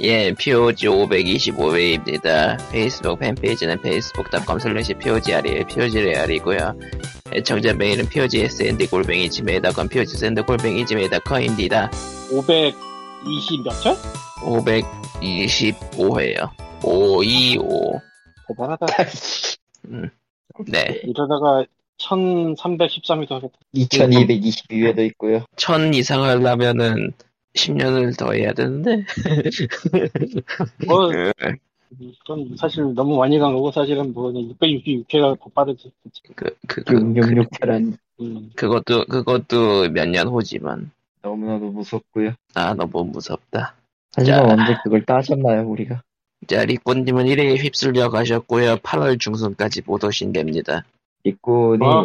예, POG 525회입니다. 페이스북 팬페이지는 facebook.com slash POGR이에요. POGR이고요. 애청자 메일은 POGSND 골뱅이 지메이다컴 POGSND 골뱅이 지메이다컴입니다. 520 몇 절? 525회요. 525. 대단하다. 음, 네. 이러다가 1313회도 하겠다. 2222회도 있고요. 1000 이상 하려면은 10년을 더 해야 되는데. 뭐, 그건 사실 너무 많이 간 거고, 사실은 뭐, 666회가 더 빠르지. 그, 그, 그, 그, 666회란 음. 그것도, 그것도 몇 년 후지만. 너무나도 무섭고요. 아, 너무 무섭다. 하지만 자. 언제 그걸 따졌나요, 우리가? 자, 리꼬님은 1회에 휩쓸려 가셨고요. 8월 중순까지 못 오신답니다. 리꾼이 아.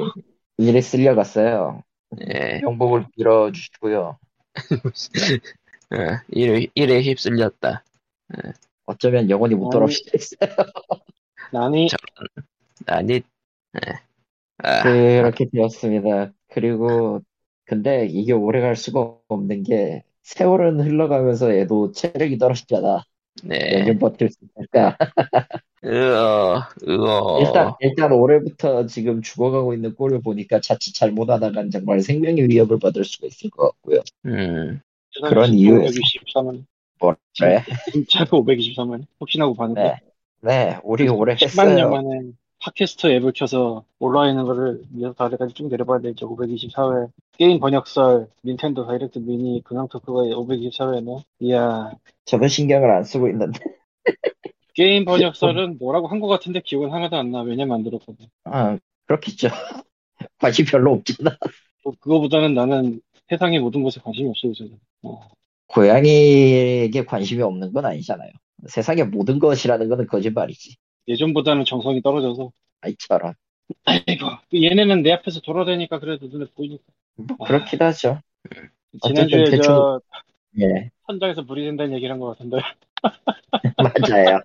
일에 쓸려 갔어요. 예. 영복을 빌어주시고요. 어, 1회, 1회 휩쓸렸다. 어쩌면 영원히 못 어. 돌아오시겠어요. 나니, 저- 아니, 예. 아, 그렇게 되었습니다. 그리고 근데 이게 오래 갈 수가 없는 게 세월은 흘러가면서 얘도 체력이 떨어지잖아. 몇 네. 년 버틸 수 있을까? 으어, 으어. 일단 일단 올해부터 지금 죽어가고 있는 꼴을 보니까 자칫 잘못하다간 정말 생명의 위협을 받을 수가 있을 것 같고요. 음, 그런 이유에서. 523원. 뭐래? 진짜로 523원. 혹시나 하고 봤는데. 네, 네, 우리 오래 10만 년 했어요. 만에 팟캐스트 앱을 켜서 올라와 있는 거를 위에서 아래까지 쭉 내려봐야 되죠. 524회. 게임 번역설, 닌텐도 다이렉트 미니, 근황 토크가 524회네. 이야. 저도 신경을 안 쓰고 있는데. 게임 번역설은 뭐라고 한거 같은데 기억은 하나도 안 나. 왜냐면 안 들었거든. 아, 그렇겠죠. 관심 별로 없잖아. 뭐 그거보다는 나는 세상의 모든 것에 관심이 없어 요새는. 어. 고양이에게 관심이 없는 건 아니잖아요. 세상의 모든 것이라는 거는 거짓말이지. 예전보다는 정성이 떨어져서. 아이처럼. 아이고. 얘네는 내 앞에서 돌아다니까 그래도 눈에 보이니까. 뭐 그렇긴 하죠. 지난주에 어쨌든 저 예, 현장에서 불이 된다는 얘기를 한 것 같은데. 맞아요.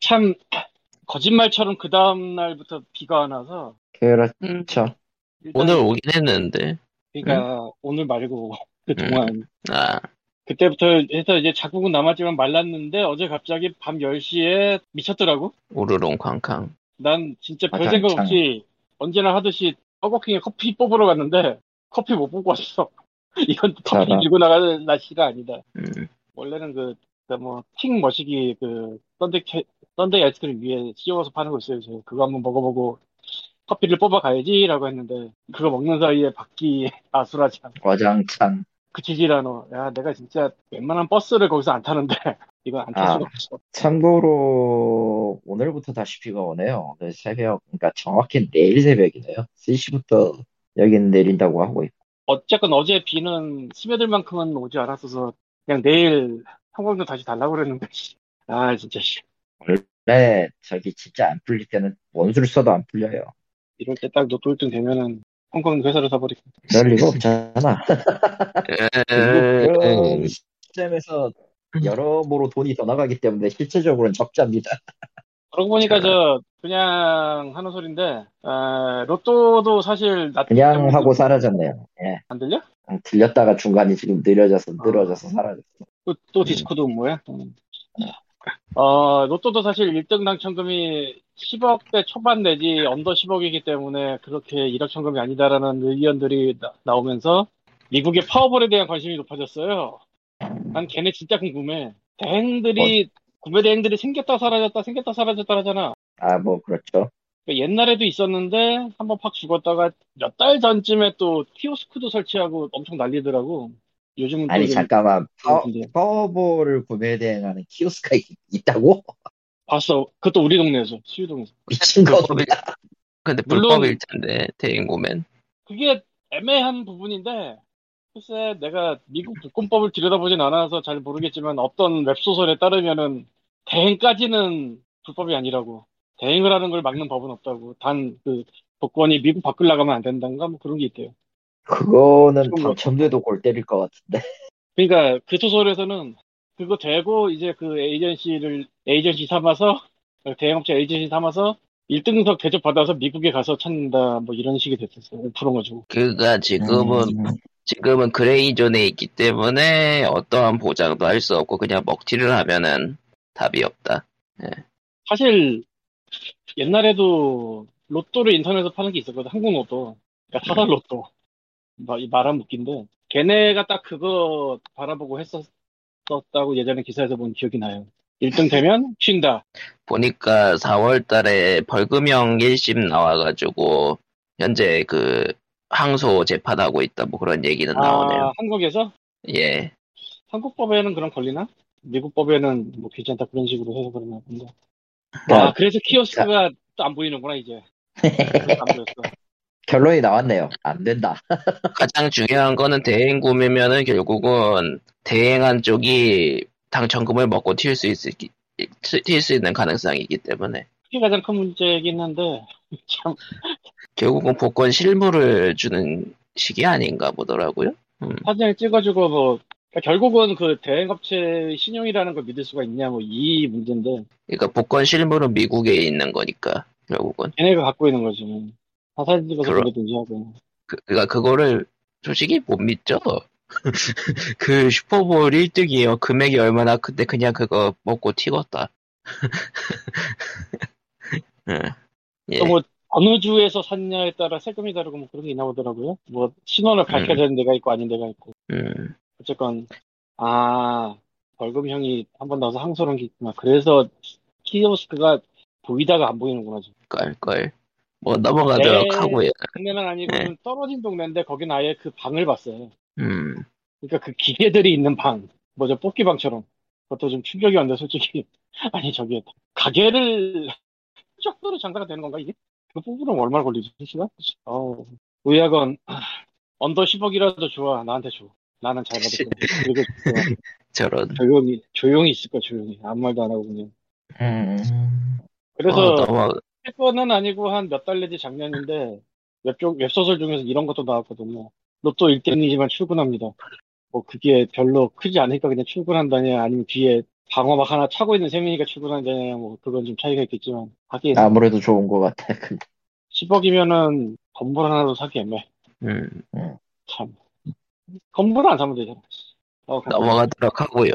참 거짓말처럼 그 다음 날부터 비가 안 와서 그렇죠. 일단 오늘 오긴 했는데. 그러니까 오늘 말고 그 동안 아, 그때부터 해서 이제 자국은 남았지만 말랐는데 어제 갑자기 밤 10시에 미쳤더라고. 우르릉 쾅쾅. 난 진짜 별 맞아, 생각 참. 없이 언제나 하듯이 버거킹에 커피 뽑으러 갔는데 커피 못 뽑고 왔어. 이건 커피. 들고 나가는 날씨가 아니다. 음, 원래는 그, 그 뭐, 킹 머시기, 그, sundae, 캐- sundae 아이스크림 위에 씌워서 파는 거 있어요. 그래서 그거 한번 먹어보고 커피를 뽑아가야지라고 했는데, 그거 먹는 사이에 밖이 아수라장. 와장창. 그치지라 너. 야, 내가 진짜 웬만한 버스를 거기서 안 타는데, 이건 안 탈 아. 수가 없어. 참고로 오늘부터 다시 비가 오네요. 오늘 새벽, 그러니까 정확히 내일 새벽이네요. 3시부터 여기는 내린다고 하고 있고. 어쨌건 어제 비는 스며들 만큼은 오지 않았어서, 그냥 내일 형광등 다시 달라고 그랬는데, 씨. 아, 진짜, 씨. 원래 저기 진짜 안 풀릴 때는 뭔 수를 써도 안 풀려요. 이럴 때 딱 로또 1등 되면은, 형광등 회사를 사버리고. 그럴 리가 없잖아. 그런 음, 시점에서 여러모로 돈이 더 나가기 때문에 실제적으로는 적자입니다. 그러고 보니까 자. 저 그냥 하는 소린데 아, 로또도 사실 나 그냥 하고 사라졌네요. 예. 안 들려? 들렸다가 중간에 지금 느려져서 늘어져서 사라졌어. 또, 또 음. 디스코드 뭐야? 음. 어, 로또도 사실 1등 당첨금이 10억대 초반 내지 under 10억이기 때문에 그렇게 일확천금이 아니다라는 의견들이 나, 오면서 미국의 파워볼에 대한 관심이 높아졌어요. 난 걔네 진짜 궁금해. 대행들이 구매 대행들이 생겼다 사라졌다 생겼다 사라졌다 하잖아. 아, 뭐, 그렇죠. 그러니까 옛날에도 있었는데 한번 팍 죽었다가 몇 달 전쯤에 또 키오스크도 설치하고 엄청 난리더라고. 요즘은 또 아니, 좀 잠깐만. 파워, 근데 파워볼을 구매 대행하는 키오스크가 있- 있다고? 봤어. 그것도 우리 동네에서 수유동에서. 미친 거. 불법이, 근데 불법일 텐데, 대리 구매. 그게 애매한 부분인데 글쎄 내가 미국 복권법을 들여다보진 않아서 잘 모르겠지만 어떤 웹소설에 따르면은 대행까지는 불법이 아니라고. 대행을 하는 걸 막는 법은 없다고. 단 그 복권이 미국 밖을 나가면 안 된다는가 뭐 그런 게 있대요. 그거는. 당첨돼도 골 때릴 것 같은데. 그러니까 그 소설에서는 그거 되고 이제 그 에이전시를 에이전시 삼아서 대행업체 에이전시 삼아서 1등석 대접 받아서 미국에 가서 찾는다 뭐 이런 식이 됐었어. 5% 가 지고. 그가 지금은 음, 지금은 gray zone에 있기 때문에 어떠한 보장도 할 수 없고 그냥 먹튀를 하면은 답이 없다. 사실 옛날에도 로또를 인터넷에서 파는 게 있었거든 한국 로또 그러니까 사설 로또 말은 웃긴데 걔네가 딱 그거 바라보고 했었다고 예전에 기사에서 본 기억이 나요. 1등 되면 쉰다. 보니까 4월 달에 벌금형 1심 나와가지고 현재 그 항소 재판하고 있다 뭐 그런 얘기는 나오네요. 아 한국에서? 예. 한국 법에는 그럼 걸리나? 미국 법에는 뭐 괜찮다 그런 식으로 해서 그러나 본데. 아 그러니까 그래서 키오스크가 또 안 보이는구나 이제. 그래서 안 보였어 결론이 나왔네요. 안 된다. 가장 중요한 거는 대행 구매면은 결국은 대행한 쪽이 당첨금을 먹고 튈 수 있을 튈수 있는 가능성이기 때문에 그게 가장 큰 문제이긴 한데 참 결국은 복권 실물을 주는 식이 아닌가 보더라고요. 음. 사진을 찍어주고 뭐 그러니까 결국은 그 대행업체 신용이라는 걸 믿을 수가 있냐 뭐 이 문제인데 그러니까 복권 실물은 미국에 있는 거니까 결국은 걔네가 갖고 있는 거지 다 사진 찍어서 그럼. 보내든지 하고 그, 그러니까 그거를 솔직히 못 믿죠. 그 슈퍼볼 1등이요. 금액이 얼마나 큰데 그냥 그거 먹고 튀었다. 예. 예. 또뭐 어느 주에서 샀냐에 따라 세금이 다르고 뭐 그런 게 있나 보더라고요 뭐 신원을 밝혀야 되는 데가 있고 아닌 데가 있고 음, 어쨌건 아 벌금형이 한 번 나와서 항소한 게 있구나 그래서 키오스크가 보이다가 안 보이는구나 지금 깔깔. 뭐 넘어가도록 네. 하고요. 동네는 아니고 네. 좀 떨어진 동네인데 거긴 아예 그 방을 봤어요 음, 그러니까 그 기계들이 있는 방, 뭐죠, 뽑기 방처럼. 그것도 좀 충격이 왔는데, 솔직히. 아니, 저기, 가게를, 정도로 장사가 되는 건가, 이게? 그거 뽑으면 얼마나 걸리지, 시간? 어우, 의학원, 아, 언더 10억이라도 좋아, 나한테 줘. 나는 잘 받을 거야. 그리고. 저런. 조용히, 조용히 있을 거야, 조용히. 아무 말도 안 하고 그냥. 음, 그래서, 어, 넘어, 건 아니고 한 몇 달 내지 작년인데, 웹쪽, 웹소설 중에서 이런 것도 나왔거든요. 로또 1등이지만 출근합니다. 뭐 그게 별로 크지 않으니까 그냥 출근한다냐, 아니면 뒤에 방어막 하나 차고 있는 셈이니까 출근한다냐, 뭐 그건 좀 차이가 있겠지만, 하긴 아무래도 좋은 것 같아. 근데 10억이면은 건물 하나도 사기 애매. 음, 참. 건물 안 사면 되잖아. 어. 넘어가도록 하고요.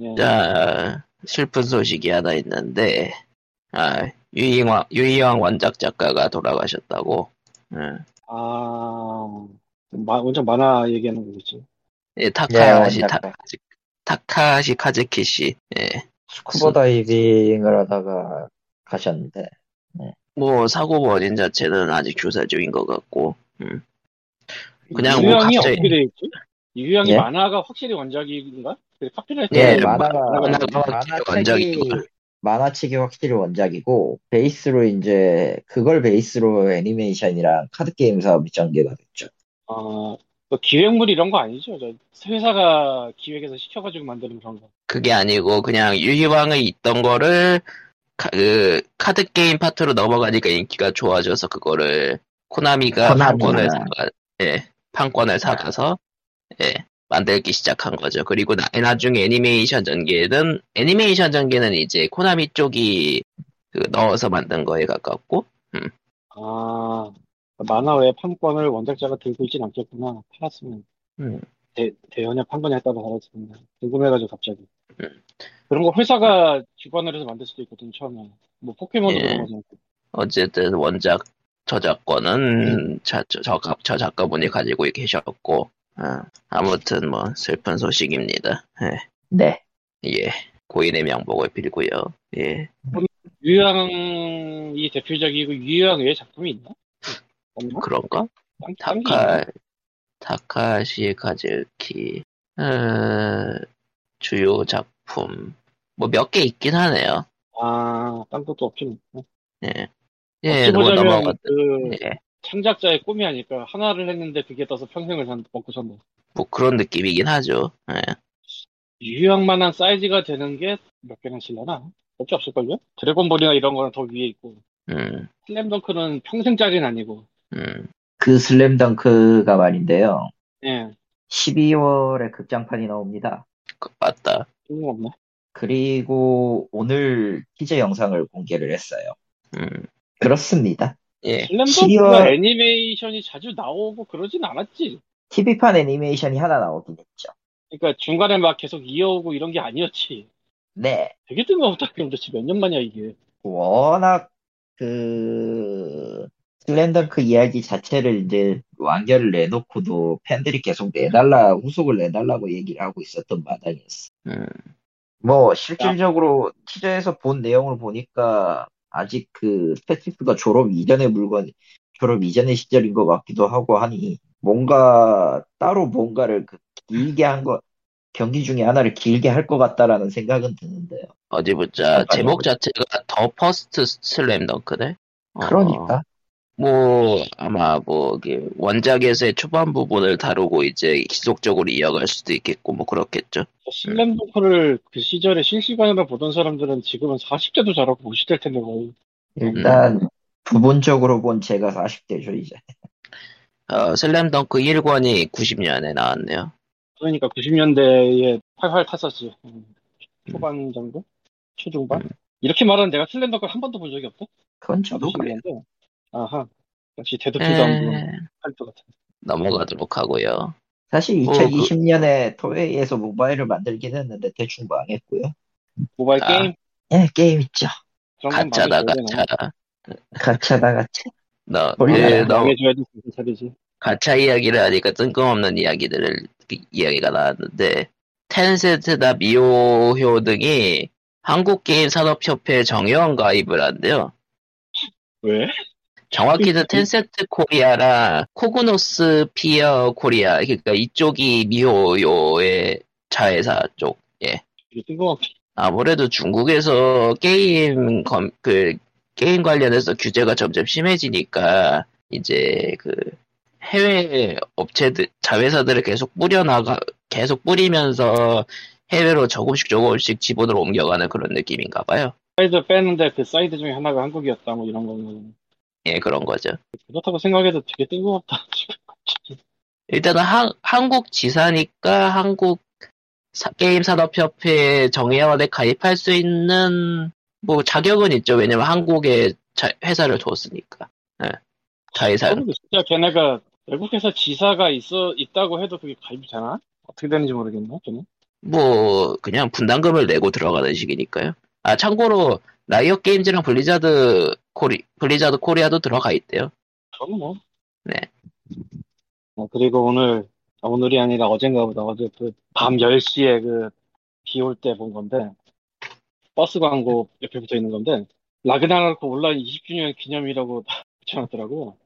예. 자, 슬픈 소식이 하나 있는데, 아, 유이왕, 유이왕 원작 작가가 돌아가셨다고. 음. 아, 마, 원작 만화 얘기하는 거겠지. 예, 타카하시, 예, 타. 타카하시 카즈키 씨. 예. 스쿠버 다이빙을 하다가 가셨는데, 뭐, 사고 원인 자체는 아직 조사 중인 것 같고, 음. 그냥 뭐 갑자기-? 유희왕이 예? 만화가 확실히 원작인가? 그 예, 네, 뭐, 만화가, 만화가 만화책이, 원작이고. 만화책이 확실히 원작이고, 베이스로 이제, 그걸 베이스로 애니메이션이랑 카드 게임 사업이 전개가 됐죠. 어, 뭐 기획물 이런 거 아니죠? 저 회사가 기획해서 시켜가지고 만드는 그런 거. 그게 아니고, 그냥 유이왕에 있던 거를, 카, 그, 카드 게임 파트로 넘어가니까 인기가 좋아져서 그거를, 코나미가 코나미가. 판권을 사가, 예, 판권을 사가서, 예, 만들기 시작한 거죠. 그리고 나, 나중에 애니메이션 전개는, 애니메이션 전개는 이제 코나미 쪽이 그 넣어서 만든 거에 가깝고, 아, 만화 외 판권을 원작자가 들고 있진 않겠구나. 팔았으면. 음. 대, 대연협 판권에 따라 달았습니다. 궁금해가지고 갑자기. 음. 그런 거 회사가 주관을 해서 만들 수도 있거든, 처음에. 뭐 포켓몬도 예. 그런 거잖아. 어쨌든 원작 저작권은 저, 저, 저, 저 작가분이 가지고 계셨고, 어, 아무튼 뭐 슬픈 소식입니다. 예, 네. 예. 고인의 명복을 빌고요. 예. 유양이 대표적이고 유양 외에 작품이 있나? 없나? 그런가? 타카, 타카시 카즈키, 어, 주요 작품, 뭐 몇 개 있긴 하네요. 아, 딴 것도 없긴 없고. 예. 예, 어찌 뭐 넘어가, 그 예. 창작자의 꿈이 아닐까. 하나를 했는데 그게 떠서 평생을 산, 먹고 산다. 뭐 그런 느낌이긴 하죠. 예. 유형만한 사이즈가 되는 게 몇 개나 실려나? 몇개 없을걸요? 드래곤볼이나 이런 거는 더 위에 있고. 음, 슬램덩크는 평생짜리는 아니고. 음, 그 슬램덩크가 말인데요. 예. 12월에 극장판이 나옵니다. 그, 맞다. 뜬금없네. 그리고 오늘 티저 영상을 공개를 했어요. 음, 그렇습니다. 예. 슬램덩크가 12월 애니메이션이 자주 나오고 그러진 않았지. TV판 애니메이션이 하나 나오긴 했죠. 그러니까 중간에 막 계속 이어오고 이런 게 아니었지. 네. 되게 뜬금없다. 그럼 도대체 몇 년 만이야 이게. 워낙 그 슬램덩크 이야기 자체를 이제 완결을 내놓고도 팬들이 계속 내달라 후속을 내달라고 얘기를 하고 있었던 마당이었어. 음, 뭐 실질적으로 티저에서 본 내용을 보니까 아직 그 스페티프가 졸업 이전의 물건 졸업 이전의 시절인 것 같기도 하고 하니 뭔가 따로 뭔가를 그 길게 한거 경기 중에 하나를 길게 할 것 같다라는 생각은 드는데요. 어디 보자. 제목 자체가 The First 슬램덩크네? 어, 그러니까 뭐, 아마 뭐, 이게 원작에서의 초반 부분을 다루고 이제 지속적으로 이어갈 수도 있겠고, 뭐 그렇겠죠. 슬램덩크를 그 시절에 실시간으로 보던 사람들은 지금은 40대도 잘하고 50대일 텐데 뭐. 일단 부분적으로 본 제가 40대죠 이제. 어, 슬램덩크 1권이 90년에 나왔네요. 그러니까 90년대에 활활 탔었지. 음. 초반 정도? 초중반? 이렇게 말하는 내가 슬램덩크를 한 번도 본 적이 없어? 그건 저도 그래요. 아하. 역시 보는 에, 할것 같아. 넘어가도록 하고요. 사실 어, 그- 2020년에 토웨이에서 모바일을 만들긴 했는데 대충 망했고요. 모바일 아. 게임? 예, 게임 있죠. 가차다? 가차. 가차다 가차. 너, 원래 그, 너, 망해줘야지 정신 차리지. 가차 이야기를 하니까 뜬금없는 이야기들을, 그 이야기가 나왔는데, 텐센트나 미호요 등이 한국게임산업협회 정회원 가입을 한대요. 왜? 정확히는 텐센트 코리아랑 코그노스피어 코리아, 그러니까 이쪽이 미호요의 자회사 쪽. 예. 아무래도 중국에서 게임 검, 그, 게임 관련해서 규제가 점점 심해지니까, 이제 그, 해외 업체들, 자회사들을 계속 뿌려나가, 계속 뿌리면서 해외로 조금씩 조금씩 지분을 옮겨가는 그런 느낌인가 봐요. 사이드 빼는데 그 사이드 중에 하나가 한국이었다 뭐 이런 거는 예, 그런 거죠. 그렇다고 생각해도 되게 뜬금없다. 일단은 한, 한국 지사니까 한국 사- 게임 산업협회 정회원에 가입할 수 있는 뭐 자격은 있죠. 왜냐면 한국에 자- 회사를 뒀으니까. 예. 자회사. 진짜 걔네가 외국 회사 지사가 있어 있다고 해도 그게 가입이 되나? 어떻게 되는지 모르겠네. 걔는. 뭐 그냥 분담금을 내고 들어가는 식이니까요. 아 참고로 라이엇 게임즈랑 블리자드 코리 블리자드 코리아도 들어가 있대요. 그럼 뭐. 네. 어, 그리고 오늘 아, 오늘이 아니라 어젠가 보다 어제 그밤 10시에 그 비 올 때 본 건데 버스 광고 옆에 붙어 있는 건데 라그나로크 온라인 20주년 기념이라고 붙여놨더라고.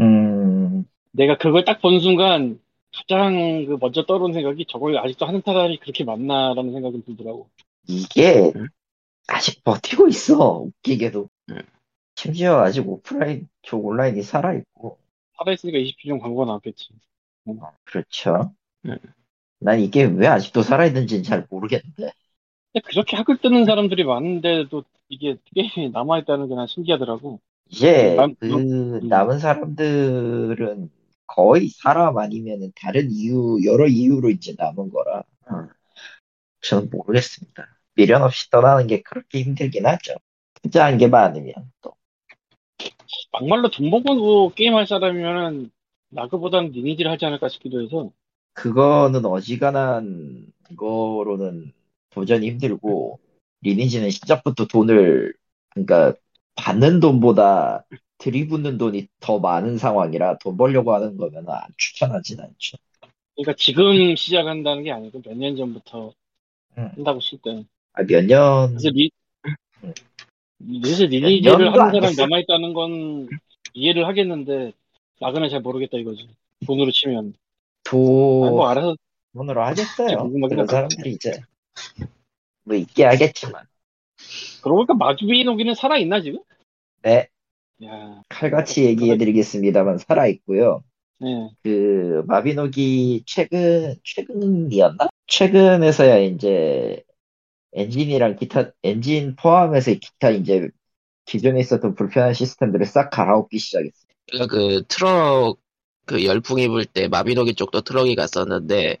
음, 내가 그걸 딱 본 순간 가장 그 먼저 떠오른 생각이 저걸 아직도 하는 사람이 그렇게 많나라는 생각이 들더라고. 이게 음. 아직 버티고 있어. 웃기게도. 음. 심지어 아직 오프라인 쪽 온라인이 살아있고. 살아있으니까 20주년 광고가 나왔겠지. 그렇죠. 음. 난 이게 왜 아직도 살아있는지는 잘 모르겠는데. 근데 그렇게 학을 뜨는 사람들이 많은데도 이게 게임이 남아있다는 게 난 신기하더라고. 이제 남- 그 음. 남은 사람들은 거의 사람 아니면은 다른 이유, 여러 이유로 이제 남은 거라. 저는 모르겠습니다. 미련 없이 떠나는 게 그렇게 힘들긴 하죠. 투자한 게 많으면 또. 막말로 돈 벌고 게임할 사람이면은 나그보다는 리니지를 하지 않을까 싶기도 해서 그거는 어지간한 거로는 도전이 힘들고, 리니지는 시작부터 돈을, 그러니까, 받는 돈보다 들이붓는 돈이 더 많은 상황이라 돈 벌려고 하는 거면 안 추천하진 않죠. 그러니까 지금 시작한다는 게 아니고 몇 년 전부터 음. 한다고 칠 때. 아, 몇 년, 그래서 리, 음. 그래서 년도 하는 안 사람이. 남아있다는 건 이해를 하겠는데 나그는 잘 모르겠다 이거지. 돈으로 치면. 돈, 아니, 뭐 알아서 돈으로 하겠어요. 그런. 사람들이 이제, 뭐, 있게 하겠지만. 그러고 보니까 마주비 노기는 살아있나 지금? 네, 야, 칼같이 얘기해드리겠습니다만, 살아있고요. 네. 그, 마비노기 최근, 최근이었나? 최근에서야 이제, 엔진이랑 기타, 엔진 포함해서 기타 이제, 기존에 있었던 불편한 시스템들을 싹 갈아엎기 시작했어요. 그러니까 그 트럭 그 열풍이 불 때 마비노기 쪽도 트럭이 갔었는데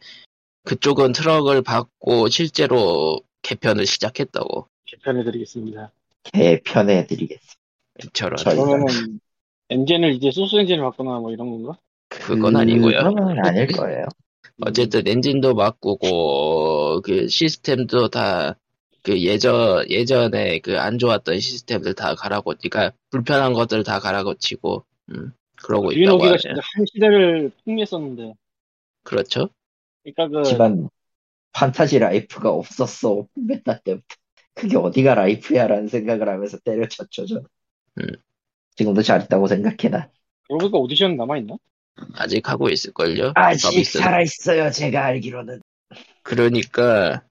그쪽은 트럭을 받고 실제로 개편을 시작했다고. 개편해드리겠습니다. 개편해드리겠습니다. 저런. 그러면은 엔진을 이제 소스 엔진을 바꾸나 뭐 이런 건가? 그건 아니고요. 그건 아닐 거예요. 어쨌든 엔진도 바꾸고 그 시스템도 다 그 예전 예전에 그 안 좋았던 시스템들 다 갈아엎고 그러니까 불편한 것들 다 갈아 고치고 음 그러고 있다고 유인호기가 하네요. 진짜 한 시대를 풍미했었는데. 그렇죠. 그러니까 그 하지만 판타지 라이프가 없었어 메타 때부터 그게 어디가 라이프야라는 생각을 하면서 때려쳤죠 저. 음. 지금도 잘했다고 생각해 나. 그러고 보니까 오디션 남아 있나? 아직 하고 있을걸요. 아직 서비스. 살아있어요 제가 알기로는. 그러니까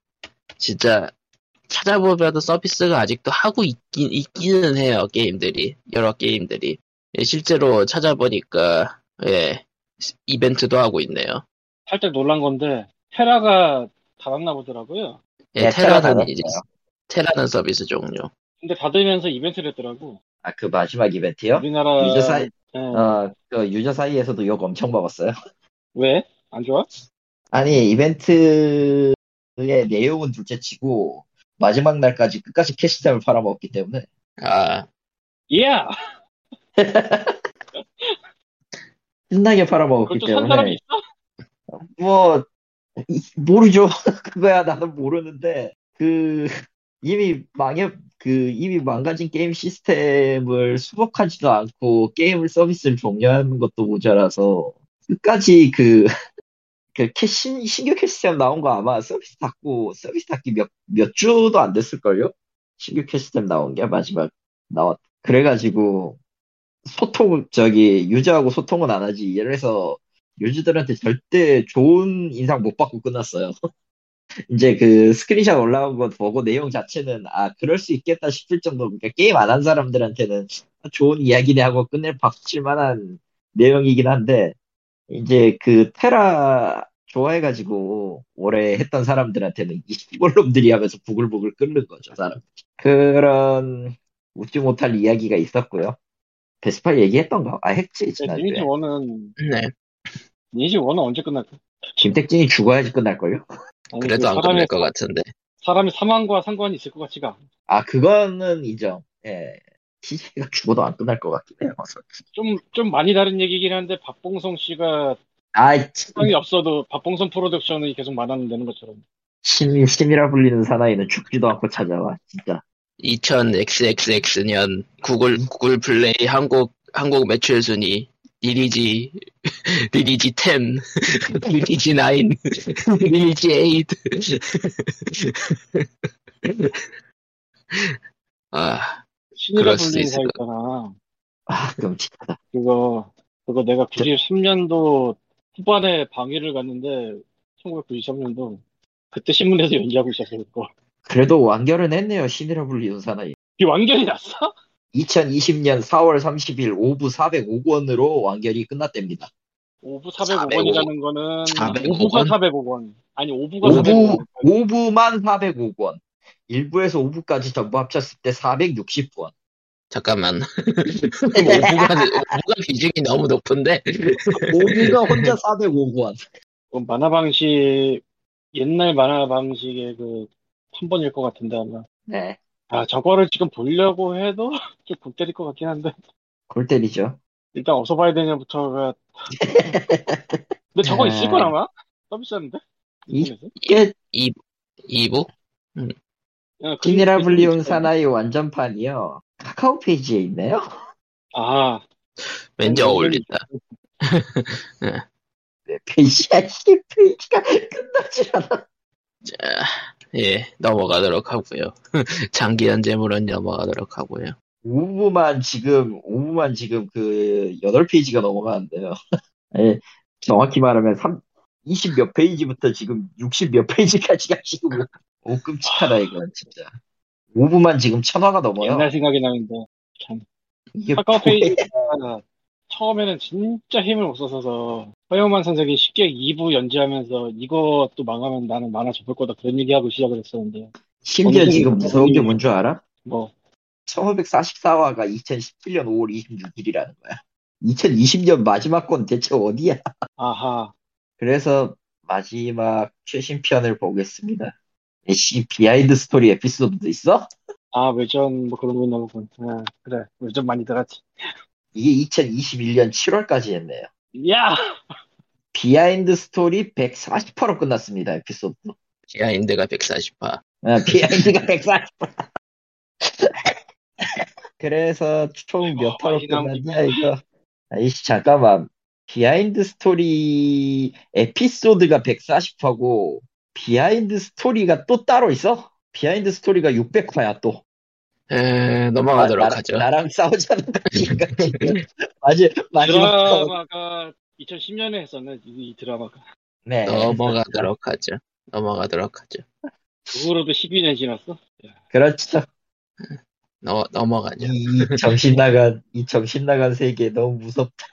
진짜 찾아보면 서비스가 아직도 하고 있긴 있기는 해요 게임들이 여러 게임들이 예, 실제로 찾아보니까 예 이벤트도 하고 있네요. 살짝 놀란 건데 테라가 닫았나 보더라고요. 예, 네, 테라 테라는 이제. 테라는 서비스 종류. 근데 닫으면서 이벤트를 했더라고. 아 그 마지막 이벤트요? 우리나라 유저 사이 예. 어그 유저 사이에서도 욕 엄청 먹었어요. 왜? 안 좋아? 아니 이벤트의 내용은 둘째 치고 마지막 날까지 끝까지 캐시템을 팔아먹었기 때문에 아 예! 신나게 팔아먹었기 때문에 있어? 뭐 이- 모르죠 그거야 나는 모르는데 그 이미 망해 그 이미 망가진 게임 시스템을 수복하지도 않고 게임을 서비스를 종료하는 것도 모자라서 끝까지 그, 그 캐시, 신규 캐시템 나온 거 아마 서비스 닫고 서비스 닫기 몇, 몇 주도 안 됐을걸요? 신규 캐시템 나온 게 마지막 나왔 그래가지고 소통 저기 유저하고 소통은 안 하지 이래서 유저들한테 절대 좋은 인상 못 받고 끝났어요. 이제 그 스크린샷 올라온 거 보고 내용 자체는 아 그럴 수 있겠다 싶을 정도 그러니까 게임 안 한 사람들한테는 좋은 이야기네 하고 끝낼 박수칠 만한 내용이긴 한데 이제 그 테라 좋아해가지고 오래 했던 사람들한테는 이 시골놈들이 하면서 부글부글 끓는 거죠 사람 그런 웃지 못할 이야기가 있었고요 베스파 얘기했던가? 아 했지 지난주에 니니지 원은 네. 니니지 원은 언제 끝날까? 김택진이 죽어야지 끝날걸요? 아니, 그래도 그안 끝날 것 같은데. 사람의 사망과 상관이 있을 것 같지가 않아. 아 그거는 인정 예 TJ가 죽어도 안 끝날 것 같긴 해요 좀, 좀 많이 다른 얘기긴 한데, 박봉성 씨가 아, 참, 상이 없어도 박봉성 프로덕션이 계속 말하면 되는 것처럼. 신, 신이라 불리는 사나이는 죽지도 않고 찾아와, 진짜. 2000XXX년 구글 구글 플레이 한국 한국 매출 순위 리니지 리니지 10 리니지 9 리니지 8 아, 신이라 불리는 사것 있잖아. 아, 끔찍하다. 그거, 그거 내가 93년도 후반에 방위를 갔는데, 1993년도. 그때 신문에서 연기하고 있었어, 그거. 그래도 완결은 했네요, 신이라 불리는 사나이. 이 완결이 났어? 2020년 4월 30일 오부 405권으로 완결이 끝났답니다. 오부 405원이라는 거는, 405 오부가 원? 405원. 아니, 오부가 오부, 405원. 오부만 405권. 1부에서 5부까지 전부 합쳤을 때 460권. 잠깐만 오부가 오부가 비중이 너무 높은데 오부가 혼자 405권. 그 만화 방식, 옛날 만화 방식의 그, 한 번일 것 같은데, 아마. 네. 아, 저거를 지금 보려고 해도 좀 골 때릴 것 같긴 한데. 골 때리죠. 일단 어디서 봐야 되냐부터가. 근데 저거 아. 있을 걸 아마? 서비스하는데? 이- 이게 이 2부 야, 그 불리운. 사나이 완전판이요. 카카오 페이지에 있네요. 아, 왠지 음, 어울린다 네, 페이지야, 씨, 페이지가 끝나질 않아. 자, 예 넘어가도록 하고요 장기한 재물은 넘어가도록 하고요 5부만 지금, 5부만 지금 그, 8페이지가 넘어가는데요. 예, 정확히 말하면 3, 20 몇 페이지부터 지금 60 몇 페이지까지가 지금, 오, 끔찍하다, 이건, 진짜. 5부만 지금 천 화가 넘어요. 옛날 생각이 나는데. 참. 이게 카카오 뭐야. 페이지가 처음에는 진짜 힘을 못 써서 허영만 선생이 쉽게 2부 연재하면서 이것도 망하면 나는 만화 접을 거다 그런 얘기하고 시작을 했었는데 심지어 지금 무서운 게 뭔 줄 알아? 뭐 1544화가 2017년 5월 26일이라는 거야. 2020년 마지막 건 대체 어디야? 아하 그래서 마지막 최신 편을 보겠습니다. 씨, 비하인드 스토리 에피소드도 있어? 아 외전 뭐 그런 거 있나 보군 아, 그래 외전 많이 들었지 이게 2021년 7월까지 했네요. 야! 비하인드 스토리 140%로 끝났습니다, 에피소드. 비하인드가 140화. 아, 비하인드가 140%. 그래서 총 몇 화로 끝났냐, 이거. 아이씨, 잠깐만. 비하인드 스토리 에피소드가 140화고, 비하인드 스토리가 또 따로 있어? 비하인드 스토리가 600화야, 또. 에, 넘어가도록 아, 나, 하죠. 나랑 싸우자는 거니까, 지금. 마지, 마지막 거. 드라마가 2010년에 했었네, 이, 이 드라마가. 네. 넘어가도록 하죠. 넘어가도록 하죠. 그거로도 12년 지났어? 그렇죠. 넘, 넘어가죠. 이 정신 나간, 이 정신 나간 세계 너무 무섭다.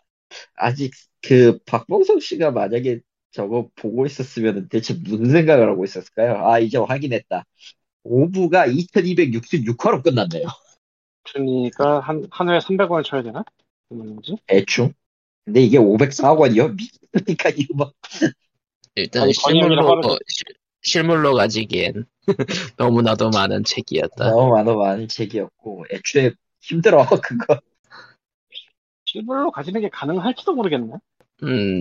아직 그 박봉석 씨가 만약에 저거 보고 있었으면 대체 무슨 생각을 하고 있었을까요? 아, 이제 확인했다. 5부가 2266화로 끝났네요. 그러니까 한, 한 회에 300원을 쳐야 되나? 뭐지? 대충. 근데 이게 504원이요? 미치니까 이거 뭐. 일단 아니, 실물로, 어, 실- 실물로 가지기엔 너무나도 많은 책이었다. 너무 많은 많은 책이었고, 애초에 힘들어, 그거. 실물로 가지는 게 가능할지도 모르겠네. 음,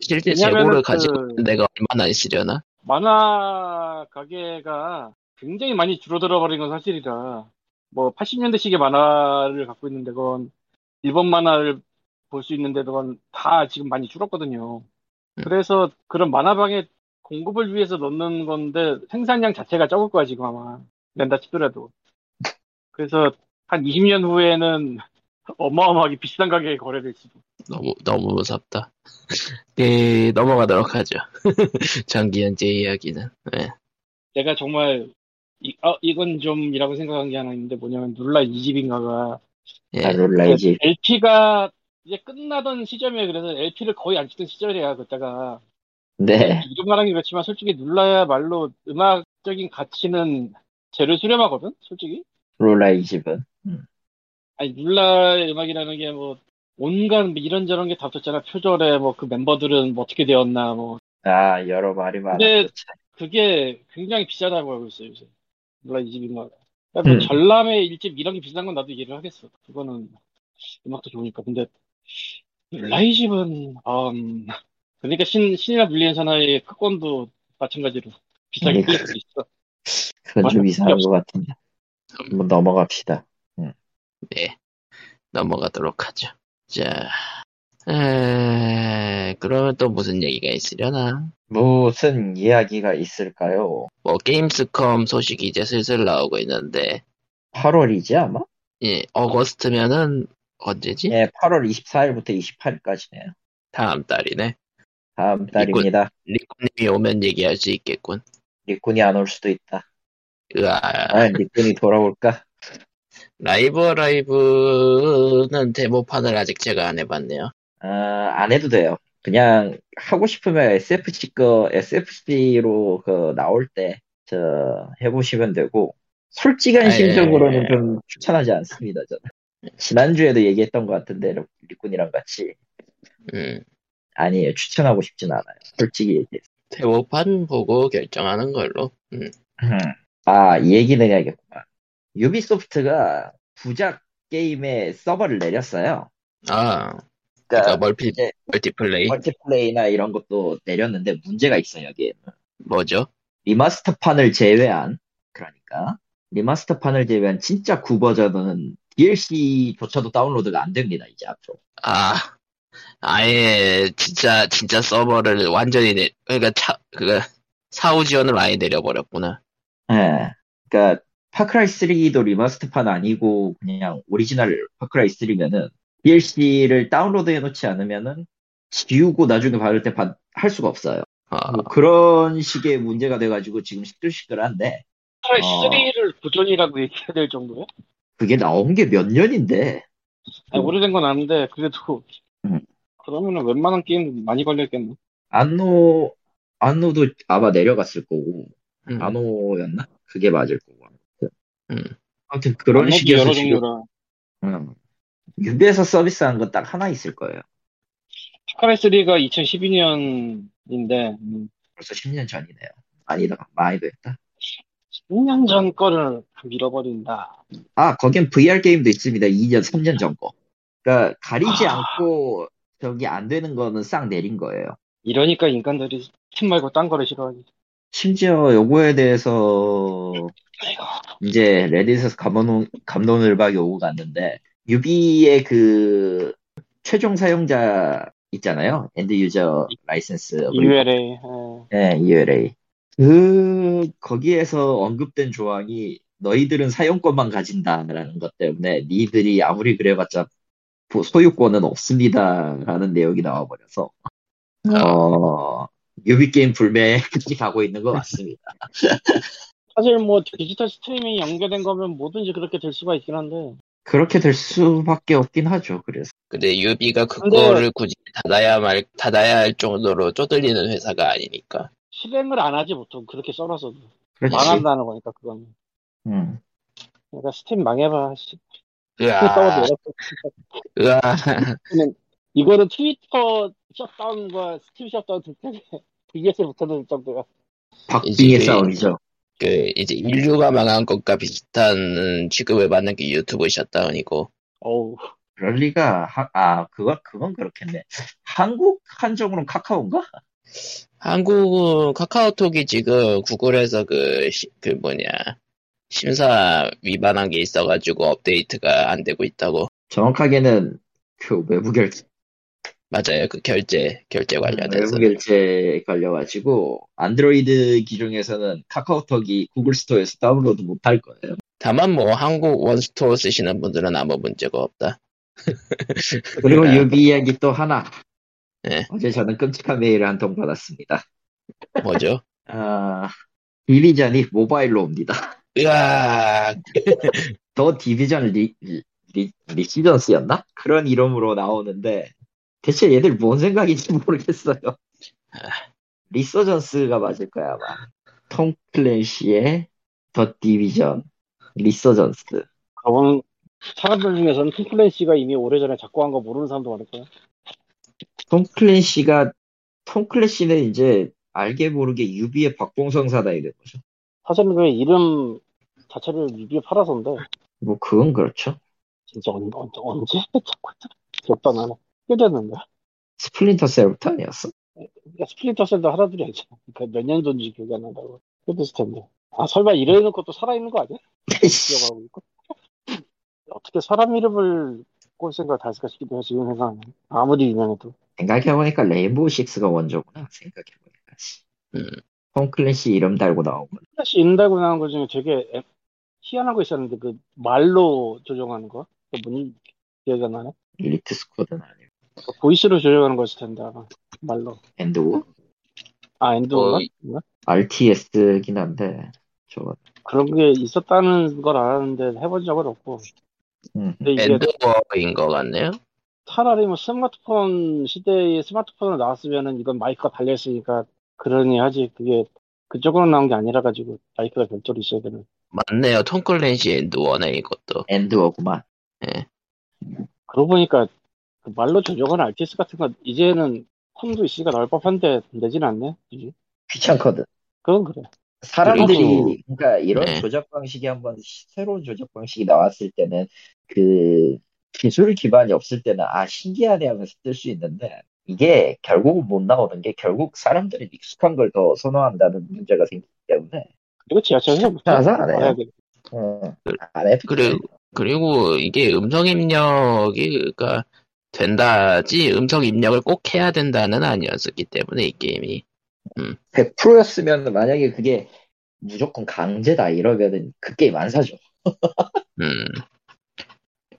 실제 재고를 그- 가지고 있는 내가 얼마나 있으려나? 만화 가게가 굉장히 많이 줄어들어 버린 건 사실이라 뭐 80년대식의 만화를 갖고 있는데 그건 일본 만화를 볼 수 있는데 그건 다 지금 많이 줄었거든요. 음. 그래서 그런 만화방에 공급을 위해서 넣는 건데 생산량 자체가 적을 거야 지금 아마 낸다 치더라도. 그래서 한 20년 후에는 어마어마하게 비싼 가격에 거래될 수도. 너무, 너무 무섭다. 네, 넘어가도록 하죠. 장기현재 이야기는. 네. 내가 정말 이, 어, 이건 좀이라고 생각한 게 하나 있는데 뭐냐면 눌라 이 집인가가 예. 아, 놀라이지. LP가 이제 끝나던 시점이에요. 그래서 LP를 거의 안 찍던 시절이야, 그때가. 네. 이름 말하기 그렇지만 솔직히 눌러야말로 음악적인 가치는 제를 수렴하거든, 솔직히. 롤라이 집은. 아니, 눌라의 음악이라는 게 뭐, 온갖 뭐 이런저런 게 다 붙었잖아. 표절에 뭐 그 멤버들은 뭐 어떻게 되었나, 뭐. 아, 여러 말이 근데- 많았죠. 그게 굉장히 비싸다고 알고 있어요, 요새. 눌라 이 집인가. 뭐 음. 전람의 일집 이런 게 비싼 건 나도 이해를 하겠어. 그거는 음악도 좋으니까. 근데 라이 집은 음, 그러니까 신 신이라 불리는 사나이의 특권도 마찬가지로 비싸게 네. 끌릴 수 있어. 그건 좀. 이상한 것 같은데. 한번 넘어갑시다. 네. 넘어가도록 하죠. 자, 에, 그러면 또 무슨 얘기가 있으려나? 무슨 이야기가 있을까요? 뭐, 게임스컴 소식이 이제 슬슬 나오고 있는데, 8월이지 아마? 예, 어거스트면은 언제지? 예, 8월 24일부터 28일까지네요. 다음 달이네. 다음 달입니다. 리코님이 오면 얘기할 수 있겠군. 리꾼이 안 올 수도 있다. 으아, 아, 리꾼이 돌아올까? 라이브 라이브는 데모판을 아직 제가 안 해봤네요. 아, 안 해도 돼요. 그냥 하고 싶으면 SFC 거, SFC로 그 나올 때, 저, 해보시면 되고, 솔직한 아, 심적으로는 예. 좀 추천하지 않습니다, 저는. 지난주에도 얘기했던 것 같은데, 리꾼이랑 같이. 음, 아니에요. 추천하고 싶진 않아요. 솔직히 얘기해서. 데모판 보고 결정하는 걸로. 음, 아, 이 얘기는 해야겠구만. 유비소프트가 구작 게임에 서버를 내렸어요. 아, 그러니까 그러니까 멀티, 멀티플레이? 멀티플레이나 이런 것도 내렸는데 문제가 있어요, 여기에는. 뭐죠? 리마스터판을 제외한, 그러니까, 리마스터판을 제외한 진짜 구버전은 DLC조차도 다운로드가 안 됩니다, 이제 앞으로. 아, 아예 진짜 진짜 서버를 완전히 내, 그러니까 차, 그거 사후 지원을 아예 내려버렸구나. 예. 그러니까, 파크라이 3도 리마스터판 아니고, 그냥 오리지널 파크라이 3면은, DLC를 다운로드 해놓지 않으면은, 지우고 나중에 받을 때 할 수가 없어요. 아, 뭐 그런 식의 문제가 돼가지고 지금 시끌시끌한데, 어. 3를 도전이라고 얘기해야 될 정도야? 그게 나온 게 몇 년인데, 아니, 오래된 건 아는데 그래도 음. 그러면은 웬만한 게임 많이 걸렸겠네. 안노, 안노도 아마 내려갔을 거고, 음, 안노였나? 그게 맞을 거고. 음. 아무튼 그런 식이어서 지금. 음, 유비에서 서비스한 건딱 하나 있을 거예요. 파카라이 3가 2012년인데 음, 벌써 10년 전이네요. 아니다, 많이 됐다. 10년 전 거를 밀어버린다. 아, 거긴 VR 게임도 있습니다. 2년, 3년 전 거. 그러니까 가리지 아. 않고 저기 안 되는 거는 싹 내린 거예요. 이러니까 인간들이 팀 말고 딴 거를 싫어하지. 심지어 요거에 대해서. 이제 레딧에서 감론, 감론을박 요구가 왔는데 유비의 그 최종 사용자 있잖아요. end user license EULA. 예. 네, EULA. 그, 거기에서 언급된 조항이 너희들은 사용권만 가진다라는 것 때문에 니들이 아무리 그래봤자 보- 소유권은 없습니다라는 내용이 나와버려서, 어, 유비게임 불매까지 가고 있는 것 같습니다. 사실 뭐 디지털 스트리밍이 연계된 거면 뭐든지 그렇게 될 수가 있긴 한데 그렇게 될 수밖에 없긴 하죠, 그래서. 근데 유비가 그거를 굳이 닫아야 말 닫아야 할 정도로 쪼들리는 회사가 아니니까. 실행을 안 하지 보통 그렇게 썰어서도 그렇지. 망한다는 거니까 그건. 음. 그러니까 스팀 망해봐. 씨. 으아, 으아. 이거는 트위터 셧다운과 스팀 셧다운 둘 중에 VS를 붙어들 정도야. 박빙의 이제- 싸움이죠. 그 이제 인류가 망한 것과 비슷한 취급을 받는 게 유튜브 셧다운이고 어우. 그럴 리가, 하- 아, 그거, 그건 그렇겠네. 한국 한정으로는 카카오인가? 한국은 카카오톡이 지금 구글에서 그, 시- 그 뭐냐 심사 위반한 게 있어가지고 업데이트가 안 되고 있다고 정확하게는 그 외부 결제, 맞아요 그 결제 결제 관련해서 외부 결제 걸려가지고 안드로이드 기종에서는 카카오톡이 구글 스토어에서 다운로드 못할 거예요. 다만 뭐 한국 원스토어 쓰시는 분들은 아무 문제가 없다 그리고 네. 유비 이야기 또 하나. 네. 어제 저는 끔찍한 메일을 한 통 받았습니다. 뭐죠? 아, 디비전이 모바일로 옵니다. 으아 더 디비전 리, 리, Resurgence였나? 그런 이름으로 나오는데 대체 얘들 뭔 생각인지 모르겠어요. Resurgence가 맞을 거야 아마. 톰 클랜시의 The Division Resurgence. 그건 사람들 중에서는 톰 클랜시가 이미 오래전에 작곡한 거 모르는 사람도 많을 거야. 톰 클랜시가 톰 클랜시는 이제 알게 모르게 유비의 박봉성사다 이런 거죠. 사실은 그 이름 자체를 유비에 팔아서인데 뭐 그건 그렇죠. 진짜 언, 언, 언제 자꾸? 기억도 안 나네. 꽤 됐는데. 스플린터 셀부터 아니었어? 그러니까 스플린터 셀도 하나둘이 아니잖아. 그러니까 몇 년도인지 기억이 안 난다고. 꽤 됐을 텐데. 아 설마 이래놓고 또 살아있는 거 아니야? 기억하고 있고. 어떻게 사람 이름을 꼴 생각을 다 했을까 싶기도 해 지금 생각하면 아무리 유명해도 생각해보니까 레인보우 식스가 원조구나 생각해보니까 음. 톰 클랜시 이름 달고 나온 건 클랜시 이름 달고 나온 거 중에 되게 애- 희한한 거 있었는데 그 말로 조정하는 거? 그 기억이 안 나네. 엘리트 스쿼드는 아니고 그 voice로 조정하는 거였을 텐데 아마 말로. EndWar? 아 End인가? 어, RTS긴 한데 저거 그런 게 있었다는 걸 알았는데 해본 적은 없고. 음. EndWar인 것 같네요 차라리 뭐 스마트폰 시대에 스마트폰으로 나왔으면은 이건 마이크가 달려있으니까 그러니 하지 그게 그쪽으로 나온 게 아니라 가지고 마이크가 별도로 있어야 되는. 맞네요 톰 클랜시 엔드워네 이것도 엔드워구만 그러고 보니까 그 말로 조정하는 RTS 같은 거 이제는 폰도 있으니까 나올 법한데 내지는 않네. 그지? 귀찮거든 그건 그래. 사람들이 그리고- 그러니까 이런 네. 조작 방식이 한번 시- 새로운 조작 방식이 나왔을 때는 그 기술 기반이 없을 때는 아 신기하네 하면서 쓸수 있는데 이게 결국은 못 나오는 게 결국 사람들이 익숙한 걸 더 선호한다는 문제가 생기기 때문에 그리고 지하철에서부터 알아서 안 해요. 알아야 돼. 어, 안 해도 그래. 돼요. 그리고 이게 음성 입력이 그러니까 된다지 음성 입력을 꼭 해야 된다는 아니었었기 때문에 이 게임이 100%였으면 만약에 그게 무조건 강제다 이러면은 그 게임 안 사죠. 음,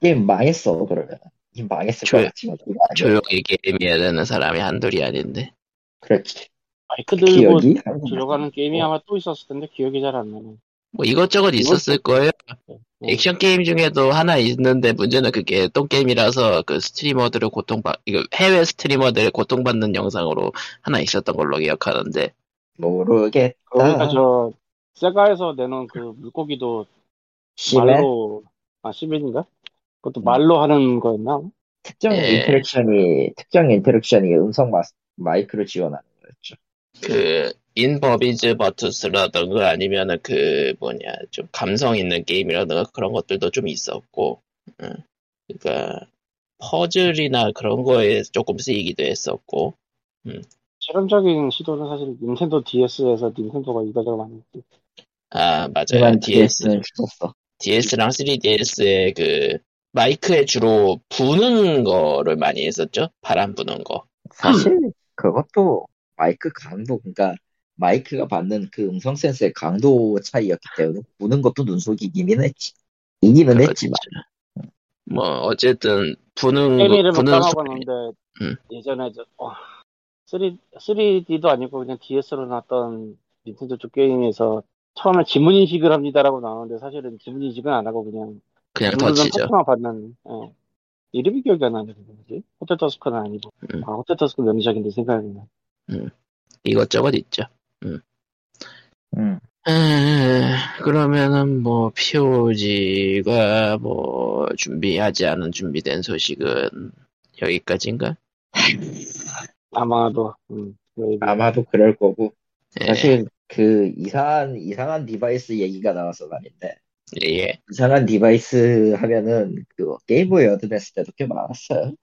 게임 망했어 그러면. 게임 망했을 것 조용- 같지만 아니야. 조용히 게임해야 되는 사람이 한둘이 아닌데 그렇지. 마이크 들고 조정하는 게임이 아마 또 있었을 텐데 기억이 잘 안 나네. 뭐 이것저것 있었을 거예요 어. 액션 게임 중에도 하나 있는데 문제는 그게 똥 게임이라서 그 스트리머들을 고통받 이거 해외 스트리머들 고통받는 영상으로 하나 있었던 걸로 기억하는데 모르겠다. 그러니까 저 세가에서 내놓은 그 물고기도 심해 말로 아 시민인가? 그것도 말로 하는 거였나? 특정 예. interaction이 특정 interaction이 음성 마, 마이크를 지원하는 거였죠. 그 인버비즈 버투스라든가 아니면은 그 뭐냐 좀 감성 있는 게임이라든가 그런 것들도 좀 있었고 응. 그러니까 퍼즐이나 그런 거에 조금 쓰이기도 했었고 실험적인 시도는 사실 닌텐도 DS에서 닌텐도가 이거저거 많이 했지. 아 맞아요 DS. DS랑 3DS의 그 마이크에 주로 부는 거를 많이 했었죠 바람 부는 거 사실 그것도 마이크 강도, 그러니까 마이크가 받는 그 음성 센서의 강도 차이였기 때문에 부는 것도 눈속이기는 했지. 이기는 했지만. 뭐 어쨌든 부는 못 부는 당하고는데 음. 예전에 저, 어, 3, 3D도 아니고 그냥 DS로 나왔던 닌텐도 쪽 게임에서 처음에 지문 인식을 합니다라고 나오는데 사실은 지문 인식은 안 하고 그냥 그냥 터치죠 터치만 받는 예. 이름이 기억이 안 나는데 뭐지? 호텔 터스크는 아니고 음. 아 호텔 터스크 명작인데 생각이 나 이것저것 있죠 음. 에, 그러면은 뭐 POG가 뭐 준비하지 않은 준비된 소식은 여기까지인가? 아마도 음. 아마도 그럴 거고. 예, 사실 그 이상한, 이상한 device 얘기가 나와서 말인데. 예. 이상한 device 하면은 그 게임보이 어드밴스 때도 꽤 많았어요.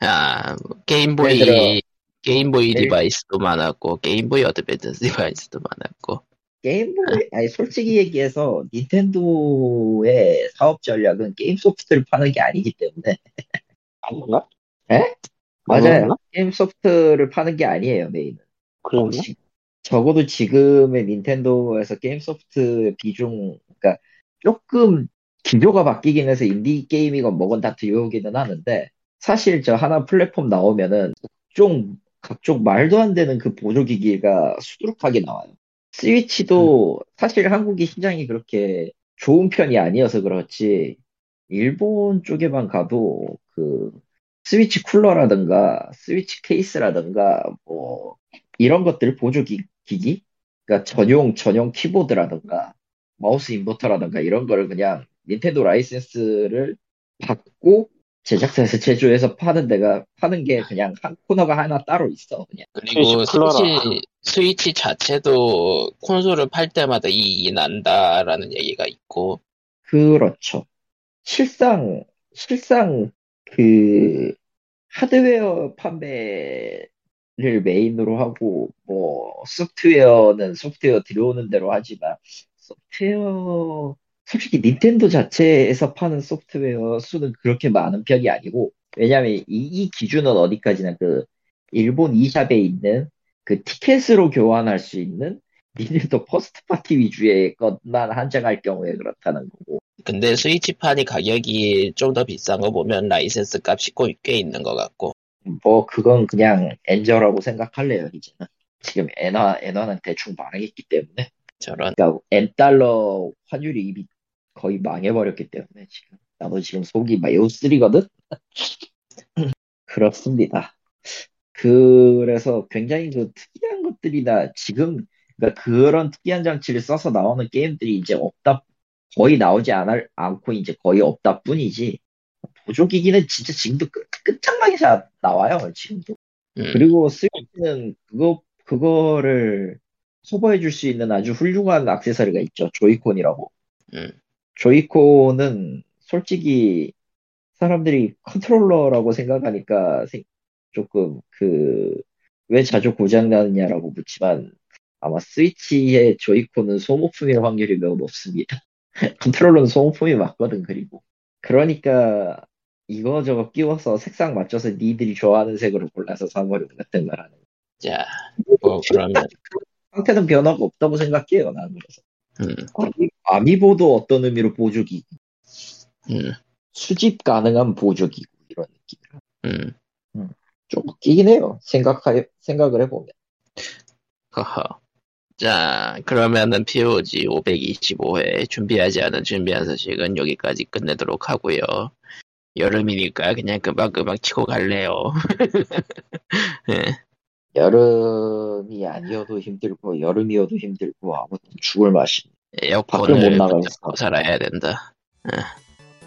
아, 뭐 게임보이, 게임보이 예를- device도 많았고, 게임보이 어드밴스 device도 많았고, 게임보이, 아니 솔직히 얘기해서 닌텐도의 사업 전략은 게임 소프트를 파는 게 아니기 때문에 아닌가? 맞아요. 그런가? 게임 소프트를 파는 게 아니에요 메인은. 지- 적어도 지금의 닌텐도에서 게임 소프트 비중, 그러니까 조금 기조가 바뀌긴 해서 인디 게임이건 뭐건 다 들어오기는 하는데 사실 저 하나 플랫폼 나오면은 각종 각종 말도 안 되는 그 보조기기가 수두룩하게 나와요. 스위치도 사실 한국이 시장이 그렇게 좋은 편이 아니어서 그렇지 일본 쪽에만 가도 그 스위치 쿨러라든가 스위치 케이스라든가 뭐 이런 것들 보조 기 기기 그러니까 전용 전용 키보드라든가 마우스 인버터라든가 이런 거를 그냥 닌텐도 라이센스를 받고 제작사에서 제조해서 파는 데가 파는 게 그냥 한 코너가 하나 따로 있어 그냥. 그리고 스위치 스위치 자체도 콘솔을 팔 때마다 이익이 난다라는 얘기가 있고, 그렇죠. 실상 실상 그 하드웨어 판매를 메인으로 하고 뭐 소프트웨어는 소프트웨어 들어오는 대로 하지만 소프트웨어 솔직히 닌텐도 자체에서 파는 소프트웨어 수는 그렇게 많은 편이 아니고 왜냐면 이, 이 기준은 어디까지나 그 일본 e샵에 있는 그 티켓으로 교환할 수 있는 닌텐도 first party 위주의 것만 한정할 경우에 그렇다는 거고. 근데 스위치판이 가격이 좀 더 비싼 거 보면 라이센스 값이 꽤- 꽤 있는 것 같고, 뭐 그건 그냥 엔저라고 생각할래요 이제는. 지금 엔화 엔화는 대충 망했기 때문에. 저런, 그러니까 엔 달러 환율이 이미 거의 망해버렸기 때문에 지금 나도 지금 속이 매우 쓰리거든 그렇습니다 그래서 굉장히 그 특이한 것들이나 지금 그러니까 그런 특이한 장치를 써서 나오는 게임들이 이제 없다 거의 나오지 않을, 않고 이제 거의 없다 뿐이지 보조기기는 진짜 지금도 끝, 끝장나게 잘 나와요 지금도 음, 그리고 스위치는 그거 그거를 커버해 줄 수 있는 아주 훌륭한 액세서리가 있죠. 조이콘이라고. 음. 조이콘은 솔직히 사람들이 컨트롤러라고 생각하니까 생- 조금 그 왜 자주 고장 나느냐라고 묻지만 아마 스위치의 조이콘은 소모품일 확률이 매우 높습니다. 컨트롤러는 소모품이 맞거든 그리고. 그러니까 이거저거 끼워서 색상 맞춰서 니들이 좋아하는 색으로 골라서 사버리는 같은 거라는. 자, 뭐, 그러면, 상태는 변화가 없다고 생각해요 나는 그래서. 음, 아미, 아미보도 어떤 의미로 보조기 음, 수집 가능한 보조기구 이런 느낌 음, 좀 웃기긴 해요 생각하 생각을 해보면 허허. 자, 그러면은 POG 525회 준비하지 않은 준비한 소식은 여기까지 끝내도록 하고요. 여름이니까 그냥 금방금방 치고 갈래요. 예. 여름이 아니어도 힘들고 여름이어도 힘들고 아무튼 죽을 맛이 에어컨을. 붙잡고 살아야 된다. 예.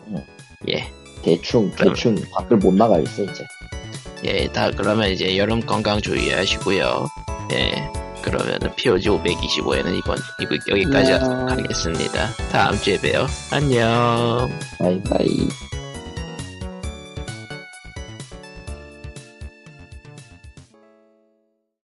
응. 예. 대충 대충 밖을 못 나가 있어 이제 예, 다 그러면 이제 여름 건강 주의하시고요. 예. 그러면은 POG 525에는 이번 이거 여기까지 네. 하겠습니다. 다음 주에 봬요. 안녕. 바이바이